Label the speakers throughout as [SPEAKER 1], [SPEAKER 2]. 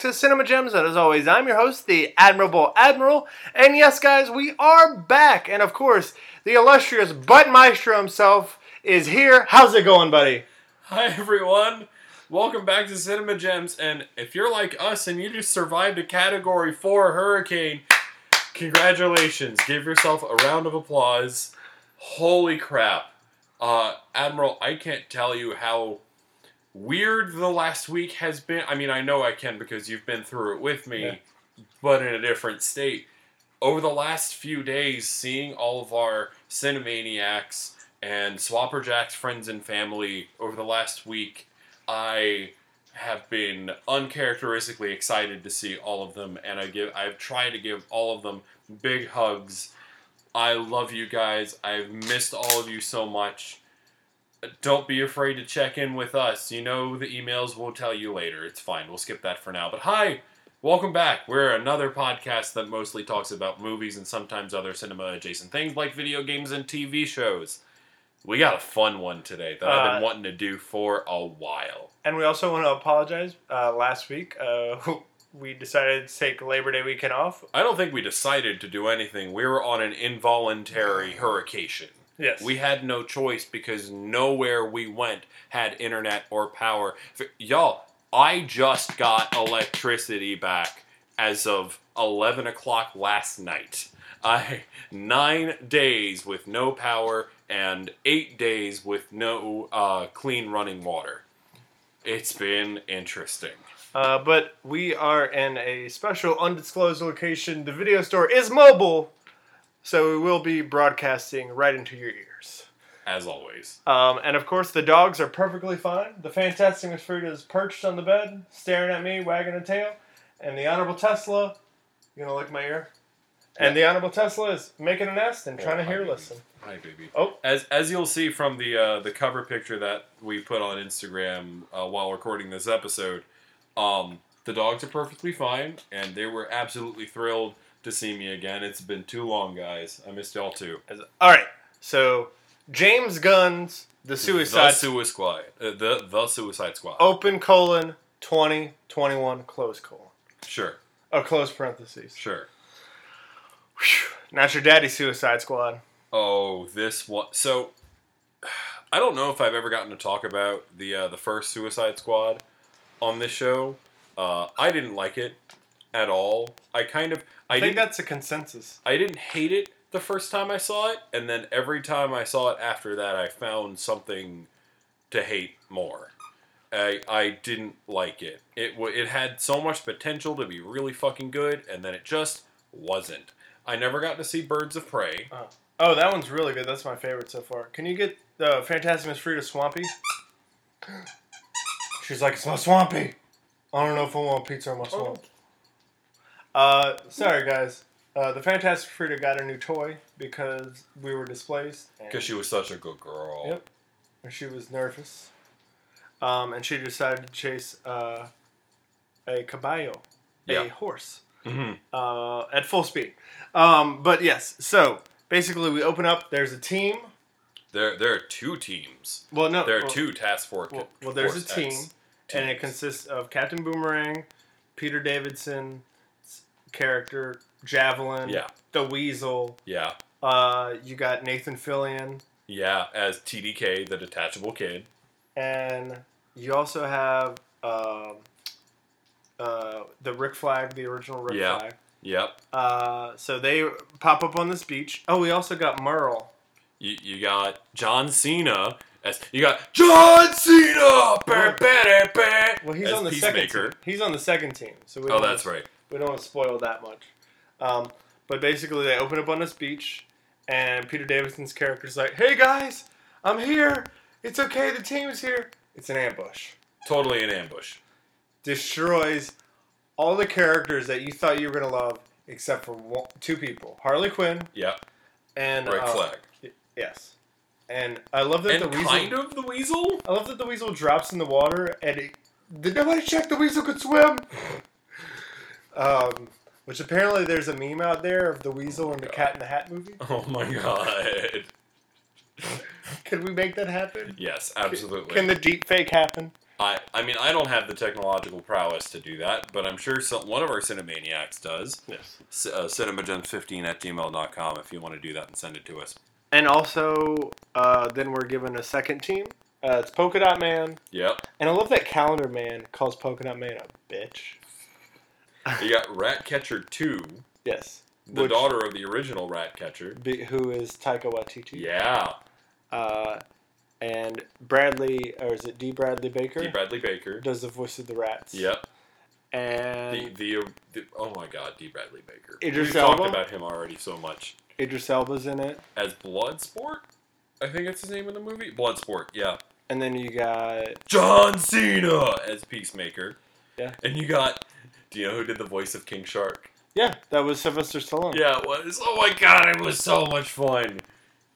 [SPEAKER 1] to Cinema Gems. And as always, I'm your host, the Admirable Admiral. And yes, guys, we are back. And of course, the illustrious Butt Maestro himself is here. How's it going, buddy?
[SPEAKER 2] Hi everyone, welcome back to Cinema Gems. And if you're like us and you just survived a Category 4 hurricane, congratulations. Give yourself a round of applause. Holy crap. Uh, Admiral, I can't tell you how weird the last week has been. I mean, I know I can because you've been through it with me,
[SPEAKER 1] Yeah.
[SPEAKER 2] but in a different state. Over the last few days, seeing all of our Cinemaniacs and Swapperjack's friends and family over the last week, I have been uncharacteristically excited to see all of them, and I give I've tried to give all of them big hugs. I love you guys. I've missed all of you so much don't be afraid to check in with us. You know the emails we'll tell you later. It's fine. We'll skip that for now. But hi, welcome back. We're another podcast that mostly talks about movies and sometimes other cinema adjacent things like video games and TV shows. We got a fun one today that I've been
[SPEAKER 1] Uh,
[SPEAKER 2] wanting to do for a while.
[SPEAKER 1] And we also want to apologize. Uh, last week, uh, we decided to take Labor Day weekend off.
[SPEAKER 2] I don't think we decided to do anything. We were on an involuntary hurricane.
[SPEAKER 1] Yes.
[SPEAKER 2] We had no choice because nowhere we went had internet or power. Y'all, I just got electricity back as of 11 o'clock last night. I nine days with no power and eight days with no uh, clean running water. It's been interesting.
[SPEAKER 1] Uh, but we are in a special undisclosed location. The video store is mobile, so we will be broadcasting right into your ears.
[SPEAKER 2] As always.
[SPEAKER 1] Um, and of course, the dogs are perfectly fine. The Fantastic Miss Frida is perched on the bed, staring at me, wagging a tail. And the Honorable Tesla, you gonna lick my ear? And the Honorable Tesla is making a nest and trying to hear
[SPEAKER 2] baby.
[SPEAKER 1] listen.
[SPEAKER 2] Hi, baby.
[SPEAKER 1] Oh.
[SPEAKER 2] as as you'll see from the uh, the cover picture that we put on Instagram uh, while recording this episode, um, the dogs are perfectly fine, and they were absolutely thrilled to see me again. It's been too long, guys. I missed y'all too.
[SPEAKER 1] All right, so James Gunn's The Suicide
[SPEAKER 2] the Suicide Squad, uh, the the Suicide Squad.
[SPEAKER 1] open colon twenty twenty one close colon.
[SPEAKER 2] Sure,
[SPEAKER 1] Oh, close parentheses.
[SPEAKER 2] sure.
[SPEAKER 1] Whew. Not your daddy Suicide Squad.
[SPEAKER 2] Oh, this one. So, I don't know if I've ever gotten to talk about the uh, the first Suicide Squad on this show. Uh, I didn't like it at all. I kind of I,
[SPEAKER 1] I think that's a consensus.
[SPEAKER 2] I didn't hate it the first time I saw it, and then every time I saw it after that, I found something to hate more. I I didn't like it. It wa- it had so much potential to be really fucking good, and then it just wasn't. I never got to see Birds of Prey.
[SPEAKER 1] Oh, oh that one's really good. That's my favorite so far. Can you get uh, the Fantastic Miss Frida Swampy? She's like, it's my Swampy. I don't know if I want pizza or my oh. swamp. Uh, sorry guys. Uh, the Fantastic Frida got a new toy because we were displaced.
[SPEAKER 2] Because she was such a good girl.
[SPEAKER 1] Yep. and she was nervous. Um, and she decided to chase uh, a caballo,
[SPEAKER 2] Yeah.
[SPEAKER 1] a horse,
[SPEAKER 2] hmm
[SPEAKER 1] uh, at full speed. Um, but yes, so basically we open up. There's a team.
[SPEAKER 2] There, there are two teams.
[SPEAKER 1] Well, no,
[SPEAKER 2] There are
[SPEAKER 1] well,
[SPEAKER 2] two task force.
[SPEAKER 1] Well, well there's a team,
[SPEAKER 2] X
[SPEAKER 1] and it consists of Captain Boomerang, Peter Davidson's character, Javelin,
[SPEAKER 2] Yeah,
[SPEAKER 1] the Weasel.
[SPEAKER 2] yeah,
[SPEAKER 1] Uh, you got Nathan Fillion,
[SPEAKER 2] yeah. As TDK, the detachable kid.
[SPEAKER 1] and you also have um, uh, the Rick Flag, the original Rick
[SPEAKER 2] Yeah.
[SPEAKER 1] Flag.
[SPEAKER 2] Yep.
[SPEAKER 1] Uh, so they pop up on this beach. Oh, we also got Merle.
[SPEAKER 2] You, you got John Cena as you got John Cena. Bah, bah, bah, bah,
[SPEAKER 1] Well, he's on the second team. He's on the second team. So we
[SPEAKER 2] Oh, that's right.
[SPEAKER 1] We don't want to spoil that much. Um, but basically, they open up on this beach, and Peter Davidson's character's like, "Hey guys, I'm here. It's okay. The team's here." It's an ambush.
[SPEAKER 2] Totally an ambush.
[SPEAKER 1] Destroys all the characters that you thought you were gonna love, except for one, two people: Harley Quinn
[SPEAKER 2] Yep.
[SPEAKER 1] and
[SPEAKER 2] Red
[SPEAKER 1] uh,
[SPEAKER 2] flag.
[SPEAKER 1] Yes, and I love that
[SPEAKER 2] And
[SPEAKER 1] the weasel.
[SPEAKER 2] kind of the weasel.
[SPEAKER 1] I love that the weasel drops in the water and it. Did nobody check the weasel could swim? Um, which apparently there's a meme out there of the weasel and the Cat in the Hat movie.
[SPEAKER 2] Oh my god.
[SPEAKER 1] Can we make that happen?
[SPEAKER 2] Yes, absolutely.
[SPEAKER 1] Can the deep fake happen?
[SPEAKER 2] I, I mean, I don't have the technological prowess to do that, but I'm sure some, one of our Cinemaniacs does.
[SPEAKER 1] Yes.
[SPEAKER 2] C- uh, cinemagems15 at gmail.com if you want to do that and send it to us.
[SPEAKER 1] And also, uh, then we're given a second team. Uh, it's Polka Dot Man,
[SPEAKER 2] Yep.
[SPEAKER 1] and I love that Calendar Man calls Polka Dot Man a bitch.
[SPEAKER 2] You got Ratcatcher 2,
[SPEAKER 1] Yes.
[SPEAKER 2] the
[SPEAKER 1] Which-
[SPEAKER 2] daughter of the original Ratcatcher.
[SPEAKER 1] Be, who is Taika Waititi?
[SPEAKER 2] Yeah.
[SPEAKER 1] Uh, and Bradley, or is it D. Bradley Baker?
[SPEAKER 2] D. Bradley Baker.
[SPEAKER 1] does the voice of the rats.
[SPEAKER 2] Yep.
[SPEAKER 1] And
[SPEAKER 2] The, the, the oh my god, D. Bradley Baker.
[SPEAKER 1] Idris
[SPEAKER 2] We've talked about him already so much.
[SPEAKER 1] Idris Elba's in it.
[SPEAKER 2] As Bloodsport? I think it's his name in the movie. Bloodsport, yeah.
[SPEAKER 1] And then you got
[SPEAKER 2] John Cena as Peacemaker.
[SPEAKER 1] Yeah.
[SPEAKER 2] And you got, do you know who did the voice of King Shark?
[SPEAKER 1] yeah, that was Sylvester Stallone.
[SPEAKER 2] Yeah, it was. Oh my god, it was so much fun.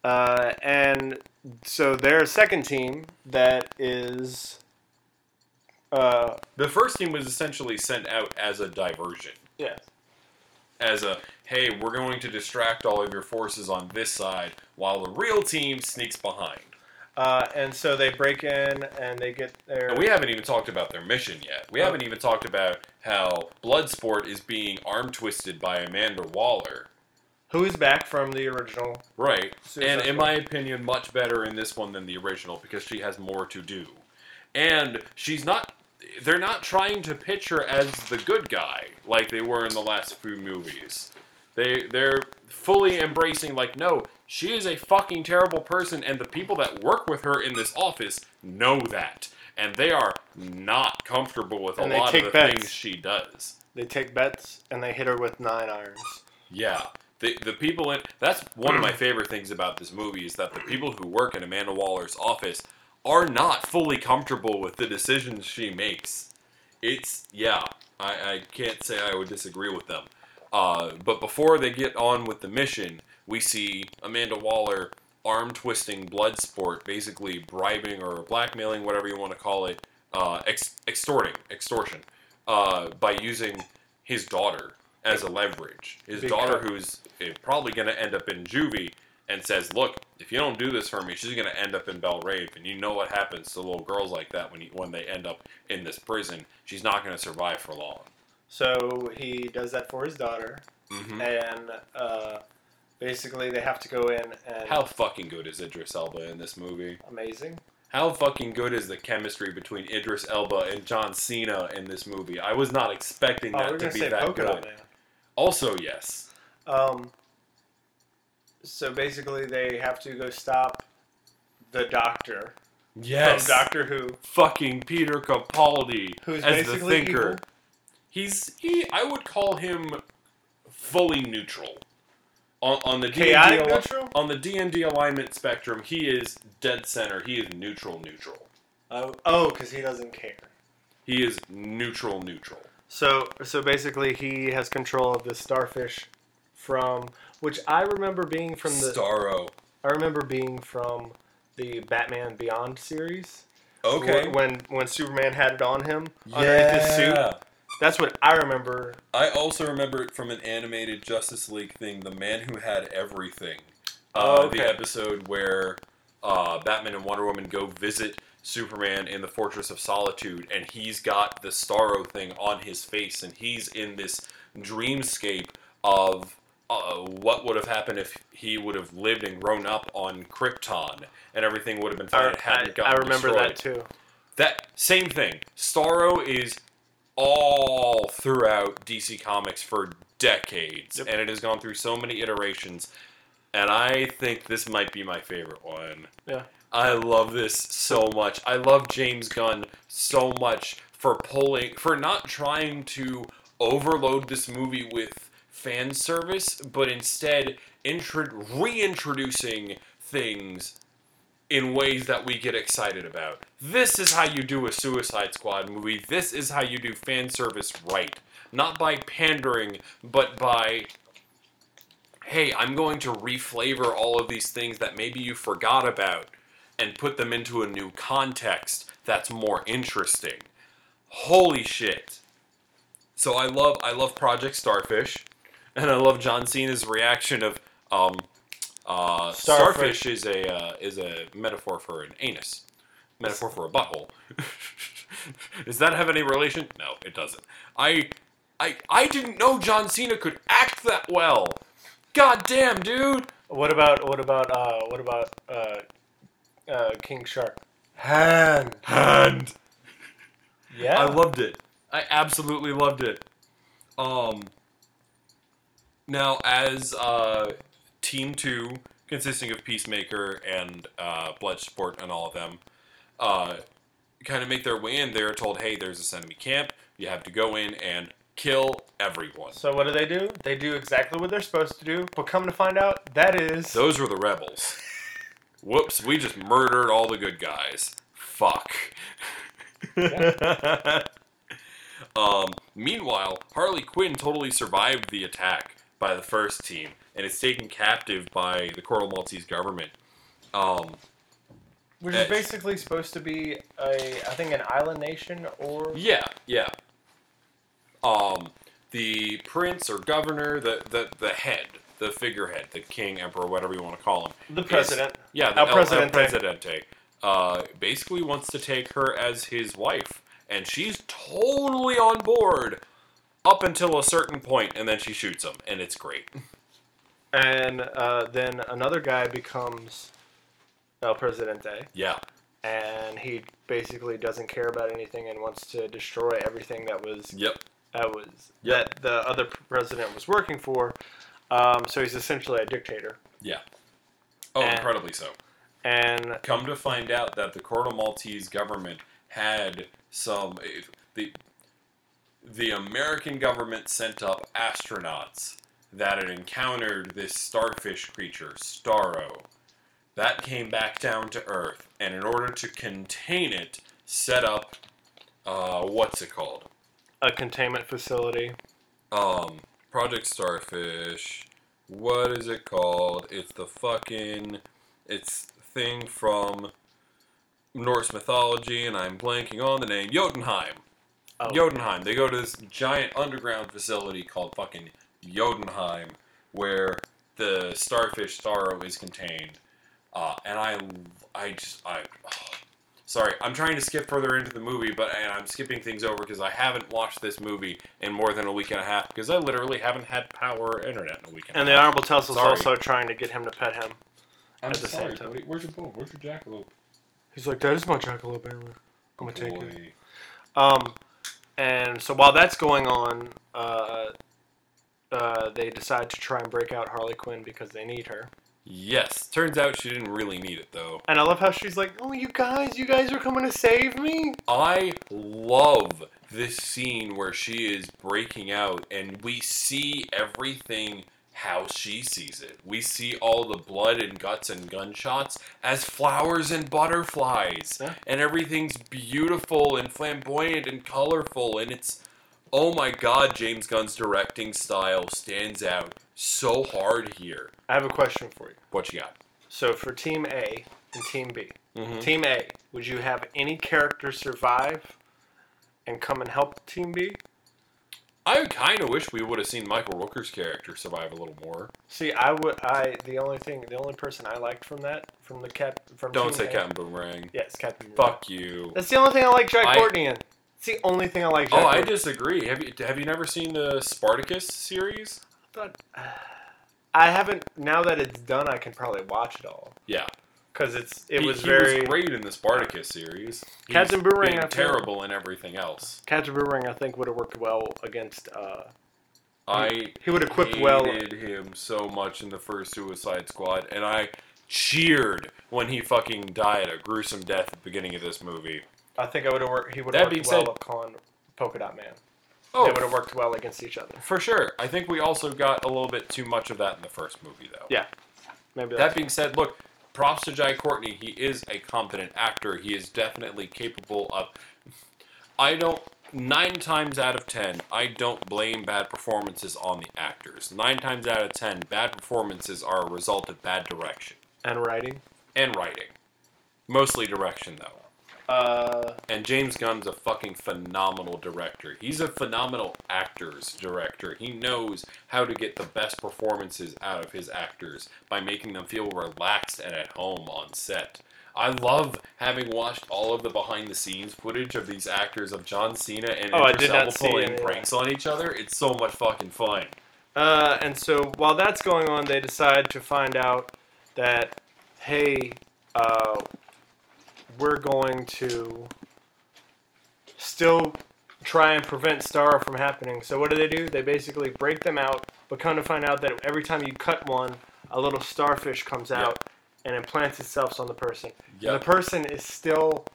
[SPEAKER 1] Uh, and so they're second team that is. Uh,
[SPEAKER 2] The first team was essentially sent out as a diversion.
[SPEAKER 1] yeah.
[SPEAKER 2] As a, hey, we're going to distract all of your forces on this side while the real team sneaks behind.
[SPEAKER 1] Uh, and so they break in and they get their.
[SPEAKER 2] And we haven't even talked about their mission yet. We
[SPEAKER 1] Oh.
[SPEAKER 2] haven't even talked about how Bloodsport is being arm twisted by Amanda Waller.
[SPEAKER 1] who is back from the original.
[SPEAKER 2] Right.
[SPEAKER 1] Suicide
[SPEAKER 2] and in
[SPEAKER 1] Squad.
[SPEAKER 2] my opinion, much better in this one than the original because she has more to do. And she's not. They're not trying to pitch her as the good guy like they were in the last few movies. They they're fully embracing like no, she is a fucking terrible person, and the people that work with her in this office know that, and they are not comfortable with
[SPEAKER 1] And
[SPEAKER 2] a lot of the
[SPEAKER 1] bets.
[SPEAKER 2] things she does.
[SPEAKER 1] They take bets and they hit her with nine irons.
[SPEAKER 2] Yeah. The, the people in that's one of my favorite things about this movie is that the people who work in Amanda Waller's office are not fully comfortable with the decisions she makes. It's yeah, I, I can't say I would disagree with them. Uh, but before they get on with the mission, we see Amanda Waller arm twisting Bloodsport, basically bribing or blackmailing, whatever you want to call it, uh, ex- extorting, extortion, uh, by using his daughter as a leverage. His
[SPEAKER 1] Big
[SPEAKER 2] daughter,
[SPEAKER 1] cut.
[SPEAKER 2] who's eh, probably going to end up in juvie, and says, "Look, if you don't do this for me, she's going to end up in Belle Reve, and you know what happens to little girls like that when you, when they end up in this prison. She's not going to survive for long."
[SPEAKER 1] So he does that for his daughter,
[SPEAKER 2] hmm
[SPEAKER 1] and uh, basically they have to go in and
[SPEAKER 2] How fucking good is Idris Elba in this movie?
[SPEAKER 1] amazing.
[SPEAKER 2] How fucking good is the chemistry between Idris Elba and John Cena in this movie? I was not expecting
[SPEAKER 1] Oh,
[SPEAKER 2] that to
[SPEAKER 1] gonna
[SPEAKER 2] be
[SPEAKER 1] say
[SPEAKER 2] that
[SPEAKER 1] polka
[SPEAKER 2] good.
[SPEAKER 1] man.
[SPEAKER 2] Also, yes.
[SPEAKER 1] Um, so basically, they have to go stop the doctor
[SPEAKER 2] Yes.
[SPEAKER 1] from Doctor Who,
[SPEAKER 2] fucking Peter Capaldi
[SPEAKER 1] who's
[SPEAKER 2] as the
[SPEAKER 1] basically
[SPEAKER 2] thinker.
[SPEAKER 1] evil.
[SPEAKER 2] He's he. I would call him fully neutral. On, on the
[SPEAKER 1] Chaotic
[SPEAKER 2] D&D al-
[SPEAKER 1] neutral?
[SPEAKER 2] on the D and D alignment spectrum, he is dead center. He is neutral neutral.
[SPEAKER 1] Oh, oh, because he doesn't care.
[SPEAKER 2] He is neutral neutral.
[SPEAKER 1] So, so basically, he has control of the starfish from which I remember being from the.
[SPEAKER 2] Starro.
[SPEAKER 1] I remember being from the Batman Beyond series.
[SPEAKER 2] Okay.
[SPEAKER 1] When when Superman had it on him underneath his suit. That's what I remember.
[SPEAKER 2] I also remember it from an animated Justice League thing, The Man Who Had Everything.
[SPEAKER 1] Oh,
[SPEAKER 2] Uh,
[SPEAKER 1] okay.
[SPEAKER 2] The episode where uh, Batman and Wonder Woman go visit Superman in the Fortress of Solitude, and he's got the Starro thing on his face, and he's in this dreamscape of uh, what would have happened if he would have lived and grown up on Krypton, and everything would have been fine.
[SPEAKER 1] I,
[SPEAKER 2] hadn't
[SPEAKER 1] I,
[SPEAKER 2] gotten
[SPEAKER 1] I remember
[SPEAKER 2] destroyed.
[SPEAKER 1] that too.
[SPEAKER 2] That same thing. Starro is all throughout DC Comics for decades,
[SPEAKER 1] Yep.
[SPEAKER 2] and it has gone through so many iterations. And I think this might be my favorite one.
[SPEAKER 1] Yeah.
[SPEAKER 2] I love this so much. I love James Gunn so much for pulling for not trying to overload this movie with fan service, but instead intro- reintroducing things in ways that we get excited about. This is how you do a Suicide Squad movie. This is how you do fan service right. Not by pandering, but by hey, I'm going to reflavor all of these things that maybe you forgot about and put them into a new context that's more interesting. Holy shit. So I love I love Project Starfish and I love John Cena's reaction of um uh,
[SPEAKER 1] Starfish.
[SPEAKER 2] starfish is a uh, is a metaphor for an anus, metaphor for a butthole. Does that have any relation? No, it doesn't. I, I, I didn't know John Cena could act that well. God damn, dude.
[SPEAKER 1] What about what about uh what about uh uh King Shark? Hand.
[SPEAKER 2] And
[SPEAKER 1] Yeah.
[SPEAKER 2] I loved it. I absolutely loved it. Um. Now, as uh, Team Two, consisting of Peacemaker and uh, Bloodsport and all of them, uh, kind of make their way in, they're told, "Hey, there's a enemy camp. You have to go in and kill everyone."
[SPEAKER 1] so what do they do? They do exactly what they're supposed to do, but come to find out, that is
[SPEAKER 2] Those were the rebels. Whoops, we just murdered all the good guys. Fuck. um, meanwhile, Harley Quinn totally survived the attack by the first team and is taken captive by the Corto Maltese government. Um,
[SPEAKER 1] which is basically supposed to be a I think an island nation or
[SPEAKER 2] yeah, yeah. Um, the prince or governor, the, the, the head, the figurehead, the king, emperor, whatever you want to call him,
[SPEAKER 1] the president.
[SPEAKER 2] Yeah, the
[SPEAKER 1] El
[SPEAKER 2] El,
[SPEAKER 1] Presidente.
[SPEAKER 2] El Presidente. Uh, basically wants to take her as his wife, and she's totally on board up until a certain point, and then she shoots him, and it's great.
[SPEAKER 1] And uh, then another guy becomes El Presidente,
[SPEAKER 2] Yeah,
[SPEAKER 1] and he basically doesn't care about anything and wants to destroy everything that was
[SPEAKER 2] yep,
[SPEAKER 1] that was
[SPEAKER 2] Yep.
[SPEAKER 1] that the other president was working for. Um, so he's essentially a dictator.
[SPEAKER 2] yeah. Oh,
[SPEAKER 1] And-
[SPEAKER 2] incredibly so.
[SPEAKER 1] And
[SPEAKER 2] Come to find out that the Corto Maltese government had some the the American government sent up astronauts that had encountered this starfish creature, Starro. That came back down to Earth, and in order to contain it, set up uh, what's it called?
[SPEAKER 1] a containment facility.
[SPEAKER 2] Um, Project Starfish. What is it called? It's the fucking. It's thing from Norse mythology, and I'm blanking on the name. Jotunheim.
[SPEAKER 1] Oh.
[SPEAKER 2] Jotunheim. They go to this giant underground facility called fucking Jotunheim, where the starfish Starro is contained. Uh, and I, I just, I, sorry, I'm trying to skip further into the movie, but and I'm skipping things over because I haven't watched this movie in more than a week and a half because I literally haven't had power or internet in a week and,
[SPEAKER 1] And
[SPEAKER 2] a
[SPEAKER 1] the
[SPEAKER 2] half.
[SPEAKER 1] Honorable
[SPEAKER 2] Sorry.
[SPEAKER 1] also trying to get him to pet him.
[SPEAKER 2] I'm
[SPEAKER 1] at the same
[SPEAKER 2] sorry,
[SPEAKER 1] time.
[SPEAKER 2] buddy. Where's your bone? Where's your jackalope?
[SPEAKER 1] He's like, that is my jackalope antler. I'm gonna take it. Um, and so while that's going on, uh, uh, they decide to try and break out Harley Quinn because they need her.
[SPEAKER 2] Yes. Turns out she didn't really need it though.
[SPEAKER 1] And I love how she's like, "Oh, you guys, you guys are coming to save me."
[SPEAKER 2] I love this scene where she is breaking out and we see everything how she sees it. We see all the blood and guts and gunshots as flowers and butterflies.
[SPEAKER 1] Yeah.
[SPEAKER 2] And everything's beautiful and flamboyant and colorful and it's oh my god, James Gunn's directing style stands out so hard here.
[SPEAKER 1] I have a question for you.
[SPEAKER 2] What you got?
[SPEAKER 1] So for Team A and Team B,
[SPEAKER 2] Mm-hmm.
[SPEAKER 1] Team A, would you have any character survive and come and help Team B?
[SPEAKER 2] I kind of wish we would have seen Michael Rooker's character survive a little more.
[SPEAKER 1] See, I would. I the only thing, the only person I liked from that, from the cap, from
[SPEAKER 2] Don't
[SPEAKER 1] Team
[SPEAKER 2] say
[SPEAKER 1] A-
[SPEAKER 2] Captain Boomerang.
[SPEAKER 1] Yes, Captain.
[SPEAKER 2] Fuck you.
[SPEAKER 1] That's the only thing I like
[SPEAKER 2] Jai
[SPEAKER 1] Courtney in. It's the only thing I like. Jack
[SPEAKER 2] Oh, I disagree. Have you have you never seen the Spartacus series?
[SPEAKER 1] But I haven't. Now that it's done, I can probably watch it all
[SPEAKER 2] Yeah,
[SPEAKER 1] because it's it
[SPEAKER 2] he,
[SPEAKER 1] was
[SPEAKER 2] he
[SPEAKER 1] very.
[SPEAKER 2] was great in the Spartacus series. He's
[SPEAKER 1] Captain Boomerang,
[SPEAKER 2] been
[SPEAKER 1] I feel-
[SPEAKER 2] terrible in everything else.
[SPEAKER 1] Captain Boomerang, I think, would have worked well against. Uh,
[SPEAKER 2] I
[SPEAKER 1] he would have equipped
[SPEAKER 2] hated
[SPEAKER 1] well.
[SPEAKER 2] him so much in the first Suicide Squad, and I cheered when he fucking died a gruesome death at the beginning of this movie.
[SPEAKER 1] I think I would have worked. He would have worked well
[SPEAKER 2] said-
[SPEAKER 1] upon Polka Dot Man.
[SPEAKER 2] Oh,
[SPEAKER 1] They would have worked well against each other.
[SPEAKER 2] for sure. I think we also got a little bit too much of that in the first movie, though.
[SPEAKER 1] Yeah. Maybe
[SPEAKER 2] That being said, look, props to Jai Courtney. He is a competent actor. He is definitely capable of. I don't. Nine times out of ten, I don't blame bad performances on the actors. Nine times out of ten, bad performances are a result of bad direction
[SPEAKER 1] and writing.
[SPEAKER 2] and writing. Mostly direction, though.
[SPEAKER 1] Uh,
[SPEAKER 2] And James Gunn's a fucking phenomenal director. He's a phenomenal actors director. He knows how to get the best performances out of his actors by making them feel relaxed and at home on set. I love having watched all of the behind the scenes footage of these actors of John Cena and
[SPEAKER 1] Oh, I
[SPEAKER 2] Idris
[SPEAKER 1] did not
[SPEAKER 2] Elba
[SPEAKER 1] see
[SPEAKER 2] pulling
[SPEAKER 1] any of
[SPEAKER 2] pranks on each other. It's so much fucking fun.
[SPEAKER 1] Uh, and so while that's going on, they decide to find out that, hey, uh, we're going to still try and prevent Starro from happening. So what do they do? They basically break them out, but come to find out that every time you cut one, a little starfish comes
[SPEAKER 2] Yep.
[SPEAKER 1] out and implants itself on the person. And
[SPEAKER 2] Yeah,
[SPEAKER 1] the person is still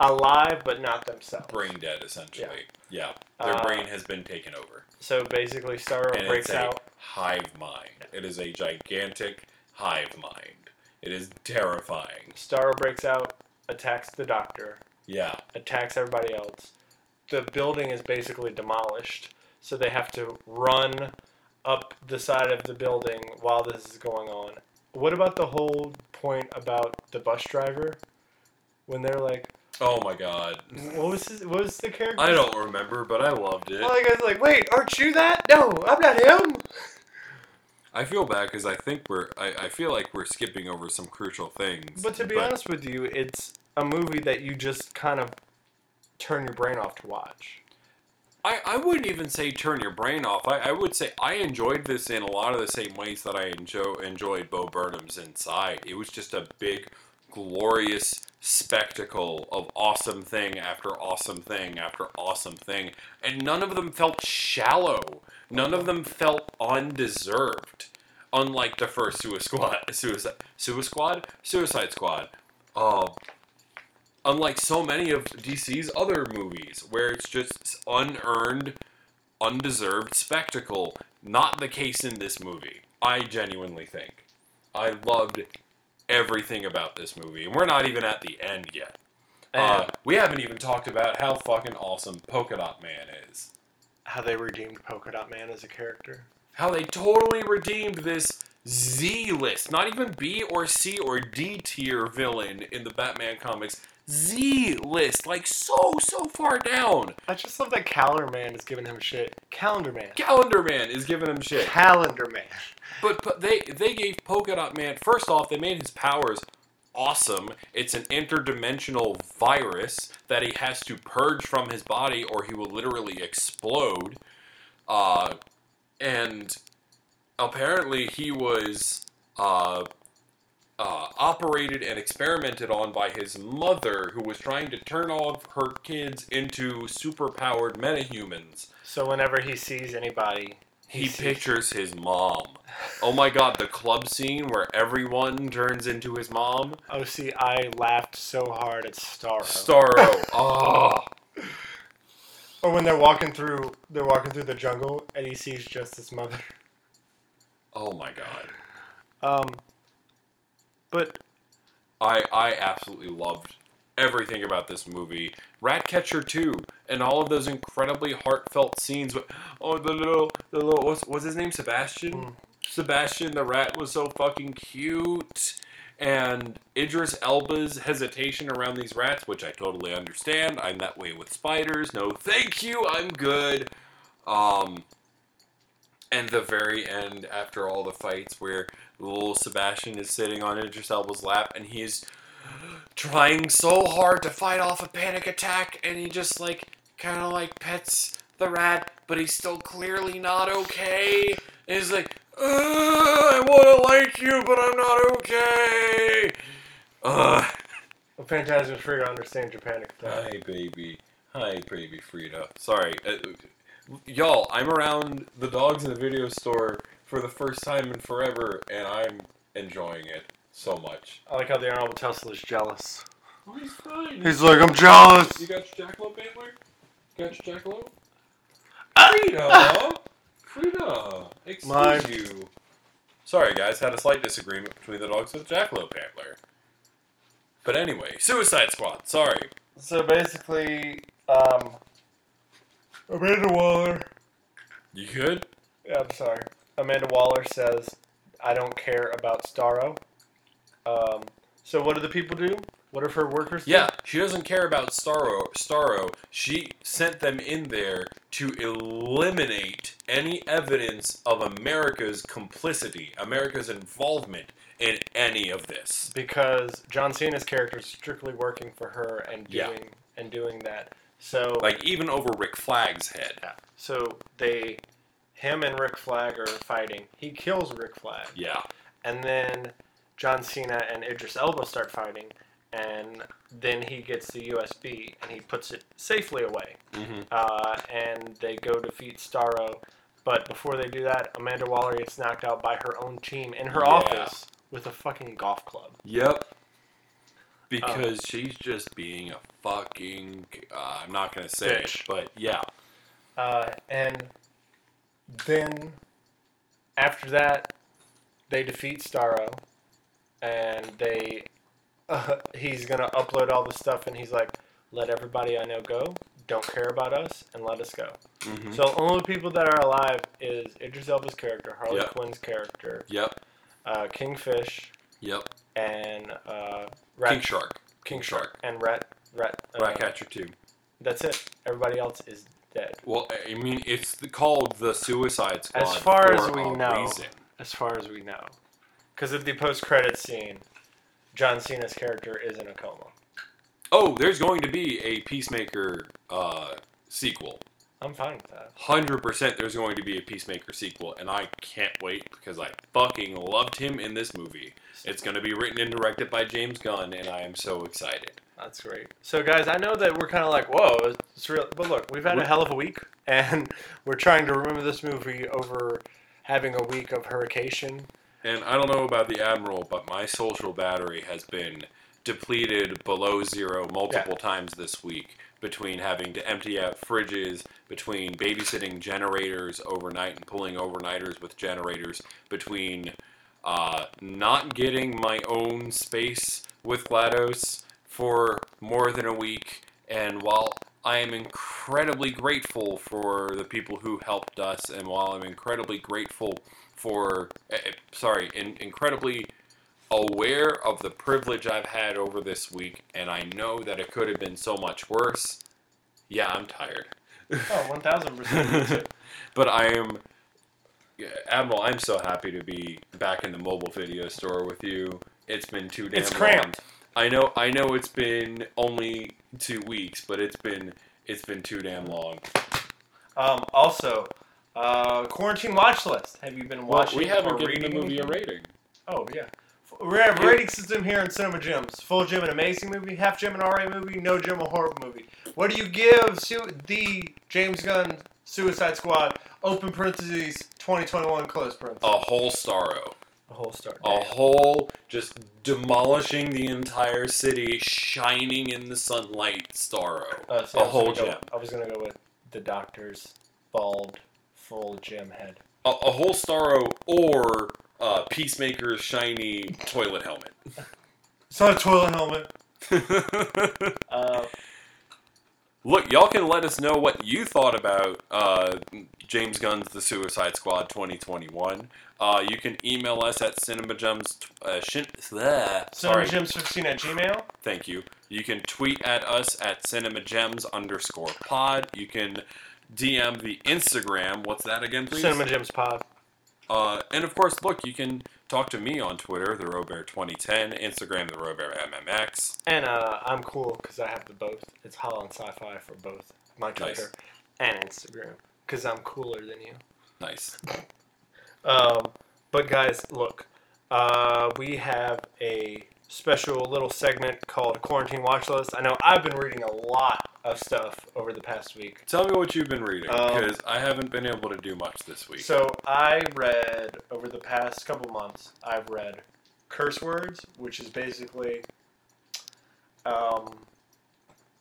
[SPEAKER 1] alive, but not themselves.
[SPEAKER 2] brain dead essentially. Yeah, yeah. their
[SPEAKER 1] Uh,
[SPEAKER 2] brain has been taken over,
[SPEAKER 1] So basically, Starro
[SPEAKER 2] and
[SPEAKER 1] breaks
[SPEAKER 2] it's a
[SPEAKER 1] out.
[SPEAKER 2] hive mind. It is a gigantic hive mind. It is terrifying.
[SPEAKER 1] Starro breaks out, attacks the doctor,
[SPEAKER 2] Yeah,
[SPEAKER 1] attacks everybody else. The building is basically demolished, so they have to run up the side of the building while this is going on. What about the whole point about the bus driver? When they're like,
[SPEAKER 2] Oh my god.
[SPEAKER 1] what was his, what was the character?
[SPEAKER 2] I don't remember, but I loved it.
[SPEAKER 1] Well, the guy's like, wait, aren't you that? No, I'm not him.
[SPEAKER 2] I feel bad because I think we're. I, I feel like we're skipping over some crucial things.
[SPEAKER 1] But to be honest with you, it's a movie that you just kind of turn your brain off to watch.
[SPEAKER 2] I, I wouldn't even say turn your brain off. I, I would say I enjoyed this in a lot of the same ways that I enjoy, enjoyed Bo Burnham's Inside. It was just a big, glorious spectacle of awesome thing after awesome thing after awesome thing. And none of them felt shallow. None of them felt undeserved. Unlike the first Suicide Squad, Suicide, Suicide Squad, Suicide Squad. Uh, unlike so many of DC's other movies, where it's just unearned, undeserved spectacle. Not the case in this movie. I genuinely think. I loved everything about this movie, and we're not even at the end yet. Uh, we haven't even talked about how fucking awesome Polka Dot Man is.
[SPEAKER 1] how they redeemed Polka Dot Man as a character.
[SPEAKER 2] How they totally redeemed this Z list, not even B or C or D tier villain in the Batman comics. Z list, like so, so far down.
[SPEAKER 1] I just love that Calendar Man is giving him shit. Calendar Man.
[SPEAKER 2] Calendar Man is giving him shit.
[SPEAKER 1] Calendar Man.
[SPEAKER 2] But, but they they gave Polka Dot Man first off they made his powers awesome. It's an interdimensional virus that he has to purge from his body or he will literally explode. Uh, and apparently he was uh, uh, operated and experimented on by his mother, who was trying to turn all of her kids into superpowered metahumans.
[SPEAKER 1] So whenever he sees anybody,
[SPEAKER 2] He
[SPEAKER 1] sees-
[SPEAKER 2] pictures his mom. Oh my god, the club scene where everyone turns into his mom.
[SPEAKER 1] Oh, see, I laughed so hard at Starro.
[SPEAKER 2] Starro. oh.
[SPEAKER 1] or when they're walking through, they're walking through the jungle, and he sees just his mother.
[SPEAKER 2] Oh my god.
[SPEAKER 1] Um, but
[SPEAKER 2] I I absolutely loved everything about this movie. Ratcatcher 2 and all of those incredibly heartfelt scenes with oh the little the little what's, what's his name Sebastian?
[SPEAKER 1] Mm.
[SPEAKER 2] Sebastian the rat was so fucking cute. And Idris Elba's hesitation around these rats, which I totally understand. I'm that way with spiders. No, thank you. I'm good. Um, and the very end, after all the fights, where little Sebastian is sitting on Idris Elba's lap, and he's trying so hard to fight off a panic attack, and he just like kind of like pets the rat, but he's still clearly not okay. And he's like, "Ugh, I want to like you, but I'm not okay. Ugh.
[SPEAKER 1] well, Phantasm to understand your panic attack.
[SPEAKER 2] Hi, baby. Hi, baby Frida. Sorry. Uh, y'all, I'm around the dogs in the video store for the first time in forever, and I'm enjoying it so much.
[SPEAKER 1] I like how the Honorable Tesla is jealous.
[SPEAKER 2] Oh, he's fine.
[SPEAKER 1] He's like, I'm jealous.
[SPEAKER 2] You got your jackalope antler? Got your jackalope?
[SPEAKER 1] Ah!
[SPEAKER 2] Frida! Frida! Excuse
[SPEAKER 1] Mine.
[SPEAKER 2] you. Sorry, guys. Had a slight disagreement between the dogs and the jackalope antler. But anyway, Suicide Squad. Sorry.
[SPEAKER 1] So basically, um, Amanda Waller.
[SPEAKER 2] You could?
[SPEAKER 1] Yeah, I'm sorry. Amanda Waller says, "I don't care about Starro." Um, so what do the people do? What if her workers?
[SPEAKER 2] Yeah, she doesn't care about Starro. Starro. She sent them in there to eliminate any evidence of America's complicity, America's involvement in any of this.
[SPEAKER 1] because John Cena's character is strictly working for her and
[SPEAKER 2] Yeah.
[SPEAKER 1] doing and doing that. So
[SPEAKER 2] Like even over Rick Flag's head.
[SPEAKER 1] yeah. So they, him and Rick Flag are fighting. He kills Rick Flag,
[SPEAKER 2] Yeah.
[SPEAKER 1] and then John Cena and Idris Elba start fighting, and then he gets the USB and he puts it safely away.
[SPEAKER 2] Mm-hmm.
[SPEAKER 1] uh, and they go defeat Starro. But before they do that, Amanda Waller gets knocked out by her own team in her
[SPEAKER 2] Yeah.
[SPEAKER 1] office with a fucking golf club.
[SPEAKER 2] Yep. Because she's just being a fucking. Uh, I'm not gonna say
[SPEAKER 1] Bitch.
[SPEAKER 2] it, but yeah.
[SPEAKER 1] Uh, and then after that, they defeat Starro, and they uh, he's gonna upload all the stuff, and he's like, "Let everybody I know go. Don't care about us, and let us go."
[SPEAKER 2] hmm
[SPEAKER 1] So only people that are alive is Idris Elba's character, Harley
[SPEAKER 2] Yep.
[SPEAKER 1] Quinn's character,
[SPEAKER 2] Yep.
[SPEAKER 1] uh, Kingfish,
[SPEAKER 2] Yep.
[SPEAKER 1] And uh, Rat,
[SPEAKER 2] King Shark.
[SPEAKER 1] King Shark, and Rat Rat. Uh,
[SPEAKER 2] Ratcatcher 2.
[SPEAKER 1] That's it. Everybody else is dead.
[SPEAKER 2] Well, I mean, it's the, called the Suicide Squad.
[SPEAKER 1] As far as we know.
[SPEAKER 2] reason.
[SPEAKER 1] as far as we know. Because of the post-credit scene, John Cena's character is in a coma.
[SPEAKER 2] Oh, there's going to be a Peacemaker uh, sequel.
[SPEAKER 1] I'm fine with that.
[SPEAKER 2] Hundred percent, there's going to be a Peacemaker sequel, and I can't wait because I fucking loved him in this movie. It's going to be written and directed by James Gunn, and I am so excited.
[SPEAKER 1] That's great. So, guys, I know that we're kind of like, whoa, it's real. But look, we've had a hell of a week, and we're trying to remember this movie over having a week of hurricane.
[SPEAKER 2] And I don't know about the Admiral, but my social battery has been depleted below zero multiple times this week between having to empty out fridges, between babysitting generators overnight and pulling overnighters with generators, between uh, not getting my own space with GLaDOS for more than a week. And while I am incredibly grateful for the people who helped us, and while I'm incredibly grateful for, eh, sorry, in, incredibly aware of the privilege I've had over this week, and I know that it could have been so much worse. Yeah, I'm tired.
[SPEAKER 1] Oh, 1000%.
[SPEAKER 2] but I am, Admiral. I'm so happy to be back in the mobile video store with you. It's been too damn
[SPEAKER 1] It's
[SPEAKER 2] long.
[SPEAKER 1] cramped.
[SPEAKER 2] I know. I know. It's been only two weeks, but it's been it's been too damn long.
[SPEAKER 1] um, also, uh, quarantine watch list. Have you been
[SPEAKER 2] Well,
[SPEAKER 1] watching
[SPEAKER 2] we haven't given the movie a rating.
[SPEAKER 1] Oh yeah. We have a rating system here in Cinema Gems. Full gem, an amazing movie. Half gem, an alright movie. No gem, a horrible movie. What do you give su- the James Gunn Suicide Squad? Open parentheses, 2021 close parentheses.
[SPEAKER 2] A whole Starro.
[SPEAKER 1] A whole start.
[SPEAKER 2] A whole just demolishing the entire city, shining in the sunlight Starro.
[SPEAKER 1] Uh, see,
[SPEAKER 2] a
[SPEAKER 1] I was
[SPEAKER 2] whole
[SPEAKER 1] gonna go-
[SPEAKER 2] gem.
[SPEAKER 1] I was gonna go with the Doctor's bald, full gem head.
[SPEAKER 2] A, a whole Starro or uh, Peacemaker's shiny toilet helmet.
[SPEAKER 1] It's not a toilet helmet. Uh,
[SPEAKER 2] Look, y'all can let us know what you thought about uh, James Gunn's The Suicide Squad 2021. Uh, you can email us at cinemagems. Uh, shin, bleh, sorry,
[SPEAKER 1] CinemaGems15 at Gmail.
[SPEAKER 2] thank you. You can tweet at us at cinemagems underscore pod. You can DM the Instagram. What's that again, please?
[SPEAKER 1] Cinema Gems Pod.
[SPEAKER 2] Uh, and of course, look, you can talk to me on Twitter, the Robear2010, Instagram, the RobearMMX.
[SPEAKER 1] And uh, I'm cool because I have the both. It's Holland Sci-Fi for both my
[SPEAKER 2] Nice.
[SPEAKER 1] Twitter and Instagram because I'm cooler than you.
[SPEAKER 2] Nice.
[SPEAKER 1] Um, but guys, look, uh, we have a special little segment called Quarantine Watch List. I know I've been reading a lot of stuff over the past week.
[SPEAKER 2] Tell me what you've been reading,
[SPEAKER 1] Um,
[SPEAKER 2] because I haven't been able to do much this week.
[SPEAKER 1] So I read over the past couple months. I've read curse words, which is basically um,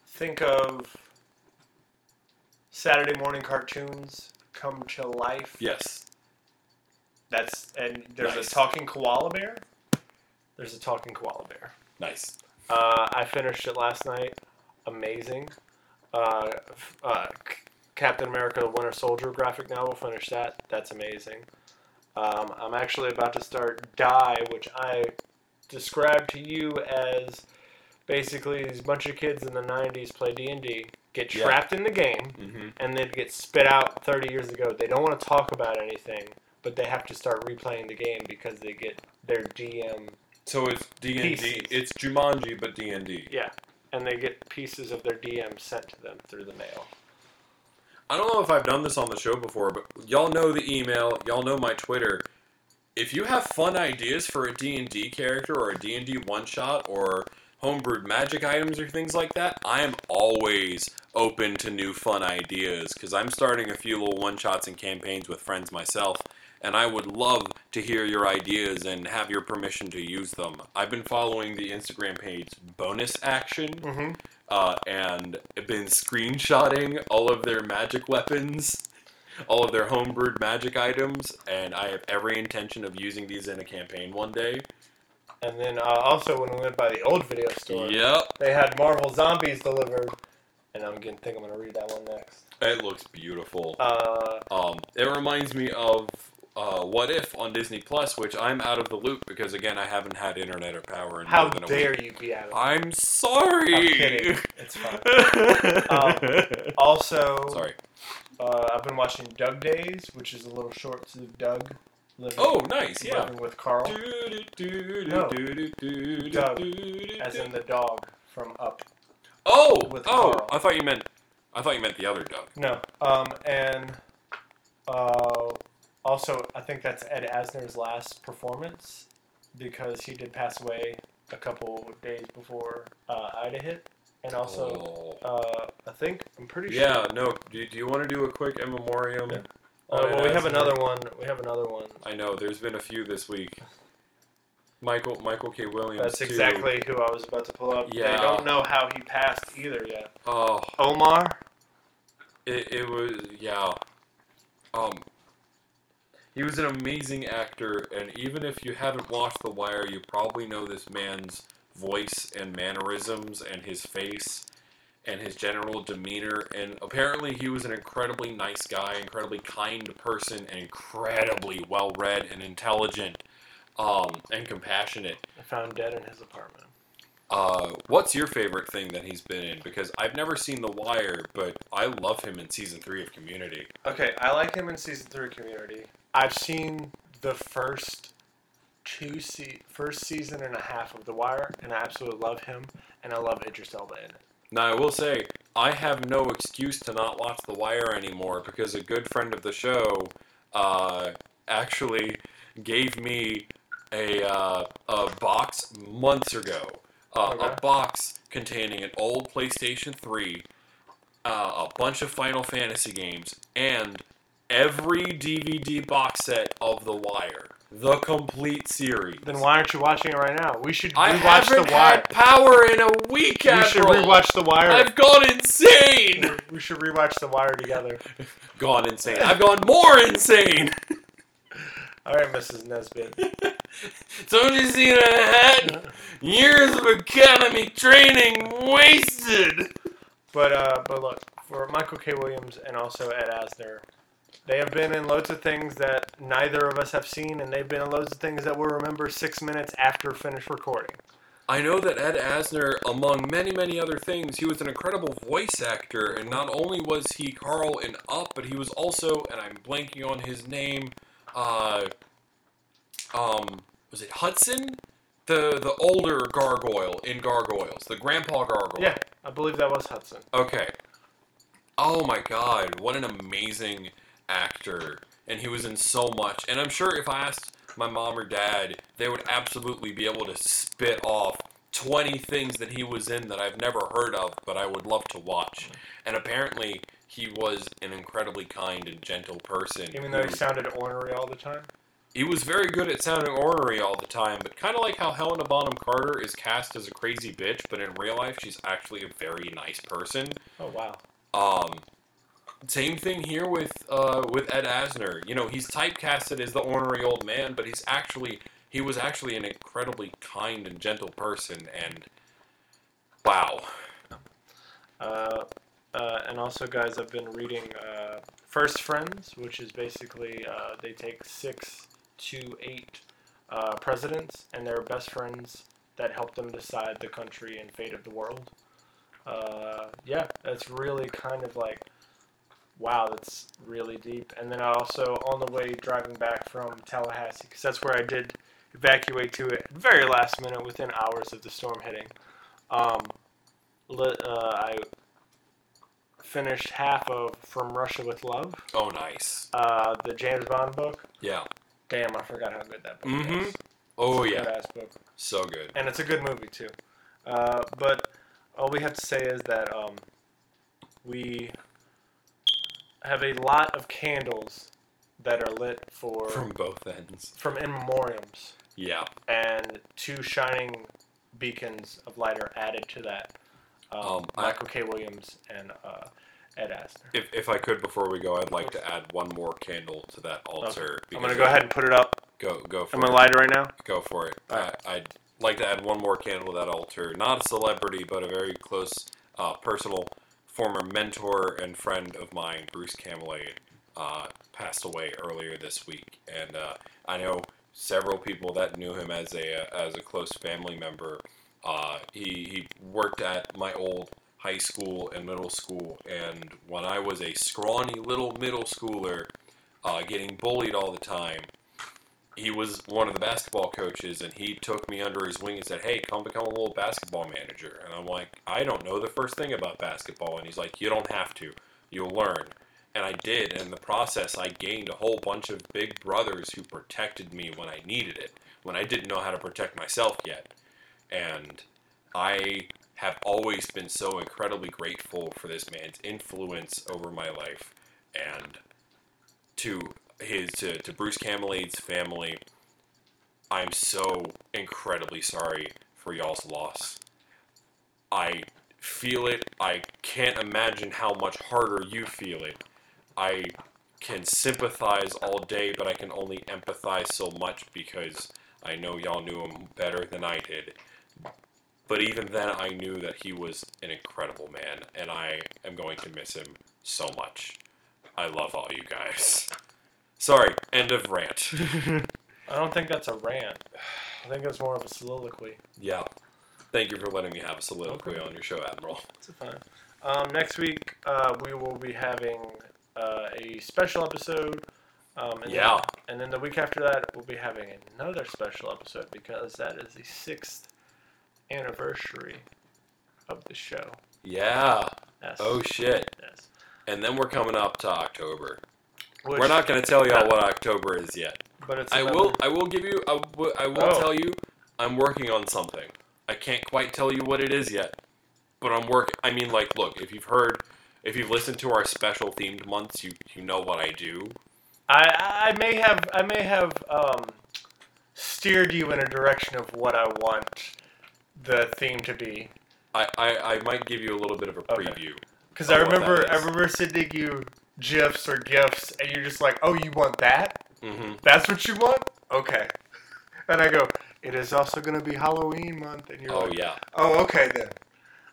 [SPEAKER 1] think of Saturday morning cartoons come to life.
[SPEAKER 2] yes.
[SPEAKER 1] That's and there's
[SPEAKER 2] Nice.
[SPEAKER 1] a talking koala bear. There's a talking koala bear.
[SPEAKER 2] Nice.
[SPEAKER 1] Uh, I finished it last night. Amazing. Uh, uh, Captain America: Winter Soldier graphic novel. Finished that. That's amazing. Um, I'm actually about to start Die, which I described to you as basically these bunch of kids in the '90s play D and D, get
[SPEAKER 2] Yeah.
[SPEAKER 1] trapped in the game,
[SPEAKER 2] hmm
[SPEAKER 1] and then get spit out 30 years ago. They don't want to talk about anything, but they have to start replaying the game because they get their DM.
[SPEAKER 2] So it's D and D.
[SPEAKER 1] Pieces.
[SPEAKER 2] It's Jumanji, but D and D.
[SPEAKER 1] Yeah, and they get pieces of their DM sent to them through the mail.
[SPEAKER 2] I don't know if I've done this on the show before, but y'all know the email, y'all know my Twitter. If you have fun ideas for a D&D character or a D&D one-shot or homebrewed magic items or things like that, I am always open to new fun ideas because I'm starting a few little one-shots and campaigns with friends myself, and I would love to hear your ideas and have your permission to use them. I've been following the Instagram page Bonus Action
[SPEAKER 1] Mm-hmm.
[SPEAKER 2] uh, and been screenshotting all of their magic weapons, all of their homebrewed magic items, and I have every intention of using these in a campaign one day.
[SPEAKER 1] And then uh, also when we went by the old video store,
[SPEAKER 2] Yep,
[SPEAKER 1] they had Marvel Zombies delivered, and I'm gonna think I'm gonna read that one next.
[SPEAKER 2] it looks beautiful.
[SPEAKER 1] Uh,
[SPEAKER 2] Um, it reminds me of uh, What If on Disney Plus, which I'm out of the loop because again I haven't had internet or power in
[SPEAKER 1] how
[SPEAKER 2] more than a
[SPEAKER 1] dare
[SPEAKER 2] week.
[SPEAKER 1] you be out of?
[SPEAKER 2] I'm sorry.
[SPEAKER 1] I'm kidding. It's fine. Um, Also,
[SPEAKER 2] sorry.
[SPEAKER 1] Uh, I've been watching Dug Days, which is a little shorts of Dug living,
[SPEAKER 2] Oh, nice. Yeah.
[SPEAKER 1] living with Carl, No. Dug, as in the dog from Up.
[SPEAKER 2] Oh,
[SPEAKER 1] with
[SPEAKER 2] oh!
[SPEAKER 1] Carl.
[SPEAKER 2] I thought you meant, I thought you meant the other Doug.
[SPEAKER 1] No, um, and uh, also I think that's Ed Asner's last performance because he did pass away a couple days before uh, Ida hit, and also
[SPEAKER 2] Oh.
[SPEAKER 1] uh, I think I'm pretty sure.
[SPEAKER 2] yeah, no. Do, do you want to do a quick in memoriam?
[SPEAKER 1] Yeah.
[SPEAKER 2] on
[SPEAKER 1] Uh, well, we
[SPEAKER 2] Ed
[SPEAKER 1] have another one. We have another one.
[SPEAKER 2] I know. There's been a few this week. Michael Michael K. Williams.
[SPEAKER 1] That's
[SPEAKER 2] too.
[SPEAKER 1] exactly who I was about to pull up.
[SPEAKER 2] Yeah.
[SPEAKER 1] They don't know how he passed either yet.
[SPEAKER 2] Oh,
[SPEAKER 1] Omar.
[SPEAKER 2] it, it was yeah. Um. He was an amazing actor, and even if you haven't watched The Wire, you probably know this man's voice and mannerisms and his face and his general demeanor. And apparently, he was an incredibly nice guy, incredibly kind person, and incredibly well read and intelligent um, and compassionate.
[SPEAKER 1] I Found dead in his apartment.
[SPEAKER 2] Uh, what's your favorite thing that he's been in? Because I've never seen The Wire, but I love him in season three of Community.
[SPEAKER 1] Okay, I like him in season three of Community. I've seen the first two se- first season and a half of The Wire, and I absolutely love him, and I love Idris Elba in it.
[SPEAKER 2] Now, I will say, I have no excuse to not watch The Wire anymore because a good friend of the show uh, actually gave me a, uh, a box months ago. Uh,
[SPEAKER 1] Okay.
[SPEAKER 2] A box containing an old PlayStation 3, uh, a bunch of Final Fantasy games, and every DVD box set of The Wire. The complete series.
[SPEAKER 1] Then why aren't you watching it right now? We should
[SPEAKER 2] I
[SPEAKER 1] rewatch
[SPEAKER 2] haven't
[SPEAKER 1] The Wire.
[SPEAKER 2] had power in a week,
[SPEAKER 1] We should
[SPEAKER 2] Admiral.
[SPEAKER 1] rewatch The Wire.
[SPEAKER 2] I've gone insane.
[SPEAKER 1] We should rewatch The Wire together.
[SPEAKER 2] gone insane. I've gone more insane.
[SPEAKER 1] All right, Mrs. Nesbitt.
[SPEAKER 2] You see that hat? Years of academy training wasted.
[SPEAKER 1] But uh, but look for Michael K. Williams and also Ed Asner, they have been in loads of things that neither of us have seen, and they've been in loads of things that we'll remember six minutes after finish recording.
[SPEAKER 2] I know that Ed Asner, among many, many other things, he was an incredible voice actor, and not only was he Carl in Up, but he was also, and I'm blanking on his name, uh, um, was it Hudson? The the older gargoyle in Gargoyles, the grandpa gargoyle.
[SPEAKER 1] Yeah, I believe that was Hudson.
[SPEAKER 2] Okay. Oh my god, what an amazing actor. And he was in so much. And I'm sure if I asked my mom or dad, they would absolutely be able to spit off 20 things that he was in that I've never heard of, but I would love to watch. And apparently, he was an incredibly kind and gentle person.
[SPEAKER 1] Even though he sounded ornery all the time.
[SPEAKER 2] he was very good at sounding ornery all the time, but kind of like how Helena Bonham Carter is cast as a crazy bitch, but in real life, she's actually a very nice person.
[SPEAKER 1] Oh wow.
[SPEAKER 2] Um, same thing here with uh, with Ed Asner. You know, he's typecasted as the ornery old man, but he's actually he was actually an incredibly kind and gentle person. And wow,
[SPEAKER 1] Uh, uh, and also, guys, I've been reading uh, First Friends, which is basically uh, they take six to eight uh, presidents and their best friends that help them decide the country and fate of the world. Yeah, that's really kind of like, wow, that's really deep. And then I also, on the way driving back from Tallahassee, because that's where I did evacuate to it very last minute within hours of the storm hitting. Um, uh, I finished half of From Russia with Love,
[SPEAKER 2] Oh, nice.
[SPEAKER 1] uh, the James Bond book.
[SPEAKER 2] Yeah.
[SPEAKER 1] Damn, I forgot how good that book
[SPEAKER 2] Mhm.
[SPEAKER 1] was.
[SPEAKER 2] Oh yeah.
[SPEAKER 1] book
[SPEAKER 2] So good.
[SPEAKER 1] and it's a good movie too. Uh, but all we have to say is that um, we have a lot of candles that are lit for
[SPEAKER 2] From both ends.
[SPEAKER 1] from in memoriams,
[SPEAKER 2] Yeah.
[SPEAKER 1] and two shining beacons of light are added to that. Um,
[SPEAKER 2] Um,
[SPEAKER 1] Michael K. Williams and uh, Ed Asner.
[SPEAKER 2] If, if I could before we go, I'd like to add one more candle to that altar.
[SPEAKER 1] I'm gonna go ahead and put it up.
[SPEAKER 2] Go go for
[SPEAKER 1] I'm gonna light it right now.
[SPEAKER 2] Go for it.
[SPEAKER 1] Alright.
[SPEAKER 2] I, I'd like to add one more candle to that altar. Not a celebrity, but a very close, uh, personal, former mentor and friend of mine, Bruce Camelot, uh, passed away earlier this week, and uh, I know several people that knew him as a as a close family member. Uh, he he worked at my old high school and middle school, and when I was a scrawny little middle schooler, uh, getting bullied all the time he was one of the basketball coaches and he took me under his wing and said, Hey, come become a little basketball manager. And I'm like, I don't know the first thing about basketball. And he's like, You don't have to. You'll learn. And I did. And in the process, I gained a whole bunch of big brothers who protected me when I needed it, when I didn't know how to protect myself yet. And I have always been so incredibly grateful for this man's influence over my life. And to his to, to Bruce Camelade's family, I'm so incredibly sorry for y'all's loss. I feel it. I can't imagine how much harder you feel it. I can sympathize all day, but I can only empathize so much because I know y'all knew him better than I did. But even then, I knew that he was an incredible man, and I am going to miss him so much. I love all you guys. Sorry, end of rant.
[SPEAKER 1] I don't think that's a rant. I think it's more of a soliloquy.
[SPEAKER 2] Yeah. Thank you for letting me have a soliloquy on your show, Admiral.
[SPEAKER 1] It's fine. Um, next week, uh, we will be having uh, a special episode. Um, and
[SPEAKER 2] Yeah.
[SPEAKER 1] Then, and then the week after that, we'll be having another special episode because that is the sixth anniversary of the show.
[SPEAKER 2] Yeah.
[SPEAKER 1] Yes.
[SPEAKER 2] Oh shit.
[SPEAKER 1] yes.
[SPEAKER 2] And then we're coming up to October.
[SPEAKER 1] Which,
[SPEAKER 2] we're not going to tell y'all what October is yet.
[SPEAKER 1] But it's
[SPEAKER 2] I
[SPEAKER 1] another-
[SPEAKER 2] will. I will give you. I will, I will
[SPEAKER 1] Oh.
[SPEAKER 2] tell you. I'm working on something. I can't quite tell you what it is yet, but I'm working. I mean, like, look. If you've heard, if you've listened to our special themed months, you you know what I do.
[SPEAKER 1] I, I may have I may have um, steered you in a direction of what I want the theme to be.
[SPEAKER 2] I, I, I might give you a little bit of a preview.
[SPEAKER 1] Because
[SPEAKER 2] Oh,
[SPEAKER 1] I remember I remember sending you gifs or gifts, and you're just like, "Oh, you want that?
[SPEAKER 2] hmm
[SPEAKER 1] That's what you want? Okay." And I go, "It is also going to be Halloween month," and you're
[SPEAKER 2] Oh
[SPEAKER 1] like,
[SPEAKER 2] yeah.
[SPEAKER 1] "Oh, okay then."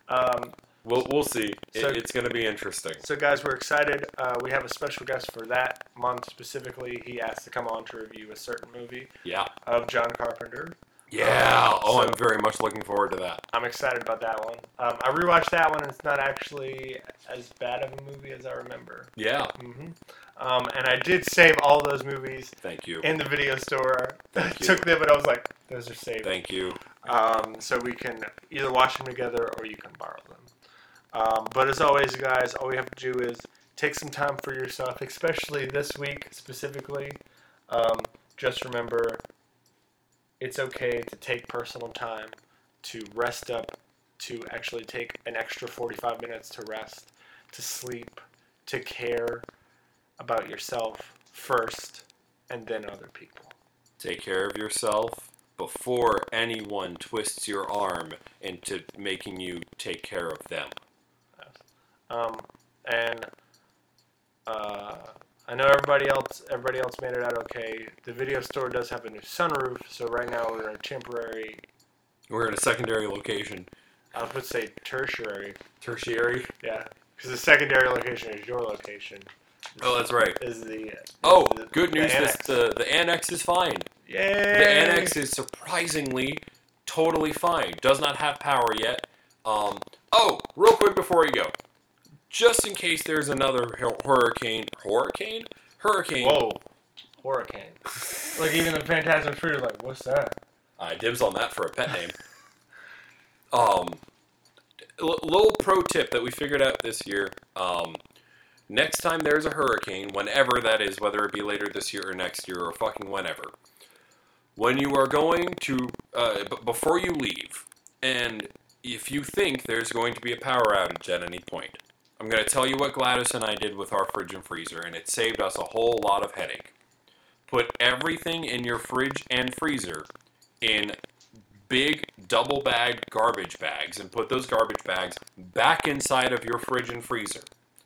[SPEAKER 1] Um,
[SPEAKER 2] We'll we'll see. It,
[SPEAKER 1] So-
[SPEAKER 2] it's going to be interesting.
[SPEAKER 1] so, guys, we're excited. Uh, we have a special guest for that month specifically. He asked to come on to review a certain movie
[SPEAKER 2] Yeah.
[SPEAKER 1] of John Carpenter.
[SPEAKER 2] Yeah. Oh,
[SPEAKER 1] so-
[SPEAKER 2] I'm very much looking forward to that.
[SPEAKER 1] I'm excited about that one. Um, I rewatched that one, and it's not actually as bad of a movie as I remember.
[SPEAKER 2] Yeah.
[SPEAKER 1] hmm Um, and I did save all those movies
[SPEAKER 2] Thank you.
[SPEAKER 1] in the video store. I took them, and I was like, "Those are saved."
[SPEAKER 2] Thank you.
[SPEAKER 1] Um, so we can either watch them together or you can borrow them. Um, but as always, guys, all we have to do is take some time for yourself, especially this week specifically. Um, just remember, it's okay to take personal time to rest up, to actually take an extra 45 minutes to rest, to sleep, to care about yourself first, and then other people.
[SPEAKER 2] Take care of yourself before anyone twists your arm into making you take care of them.
[SPEAKER 1] Um, and uh, I know everybody else everybody else made it out okay. The video store does have a new sunroof, so right now we're in a temporary.
[SPEAKER 2] We're in a secondary location.
[SPEAKER 1] I would say tertiary,
[SPEAKER 2] Tertiary.
[SPEAKER 1] yeah, because the secondary location is your location.
[SPEAKER 2] Oh, that's right.
[SPEAKER 1] Is the
[SPEAKER 2] Oh,
[SPEAKER 1] the-
[SPEAKER 2] good
[SPEAKER 1] the
[SPEAKER 2] news. This, the the annex is fine.
[SPEAKER 1] Yay!
[SPEAKER 2] The annex is surprisingly totally fine. Does not have power yet. Um, oh, real quick before you go, just in case there's another hurricane, hurricane, hurricane.
[SPEAKER 1] Whoa. Hurricane. like even the Fantastic Fruit are like, what's that?
[SPEAKER 2] I dibs on that for a pet name. um, l- little pro tip that we figured out this year. Um, next time there's a hurricane, whenever that is, whether it be later this year or next year or fucking whenever, when you are going to, uh, b- before you leave, and if you think there's going to be a power outage at any point, I'm going to tell you what Gladys and I did with our fridge and freezer, and it saved us a whole lot of headache. Put everything in your fridge and freezer in big double bag garbage bags and put those garbage bags back inside of your fridge and freezer.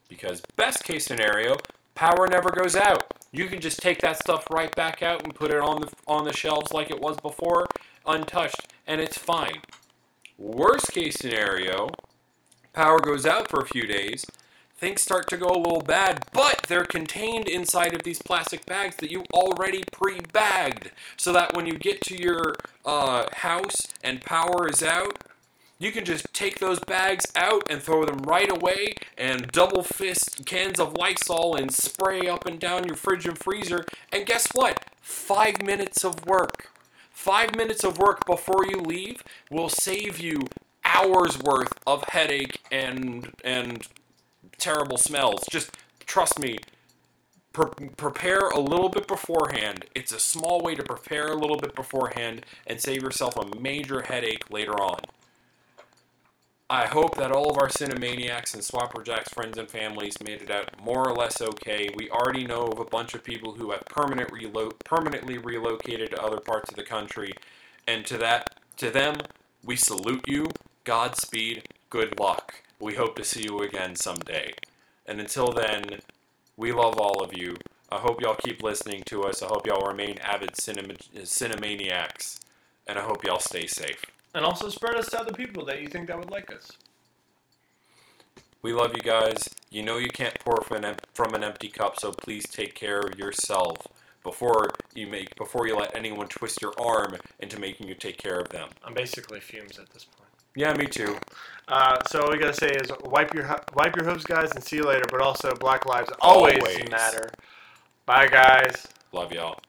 [SPEAKER 2] Because best case scenario, power never goes out. You can just take that stuff right back out and put it on the on the shelves like it was before, untouched, and it's fine. Worst case scenario, power goes out for a few days, things start to go a little bad, but they're contained inside of these plastic bags that you already pre-bagged, so that when you get to your uh, house and power is out, you can just take those bags out and throw them right away and double fist cans of Lysol and spray up and down your fridge and freezer. And guess what? Five minutes of work. Five minutes of work before you leave will save you hours worth of headache and and terrible smells. Just trust me. Pre- prepare a little bit beforehand. It's a small way to prepare a little bit beforehand and save yourself a major headache later on. I hope that all of our Cinemaniacs and Swapper Jacks friends and families made it out more or less okay. We already know of a bunch of people who have permanent relo- permanently relocated to other parts of the country, and to that, to them, we salute you. Godspeed. Good luck. We hope to see you again someday. And until then, we love all of you. I hope y'all keep listening to us. I hope y'all remain avid cinema- cinemaniacs, and I hope y'all stay safe.
[SPEAKER 1] And also spread us to other people that you think that would like us.
[SPEAKER 2] We love you guys. You know you can't pour from an, em- from an empty cup, so please take care of yourself before you make before you let anyone twist your arm into making you take care of them.
[SPEAKER 1] I'm basically fumes at this point.
[SPEAKER 2] Yeah, me too.
[SPEAKER 1] Uh, so all we gotta say is wipe your wipe your hooves, guys, and see you later. But also, Black lives always,
[SPEAKER 2] Always.
[SPEAKER 1] matter. Bye, guys.
[SPEAKER 2] Love y'all.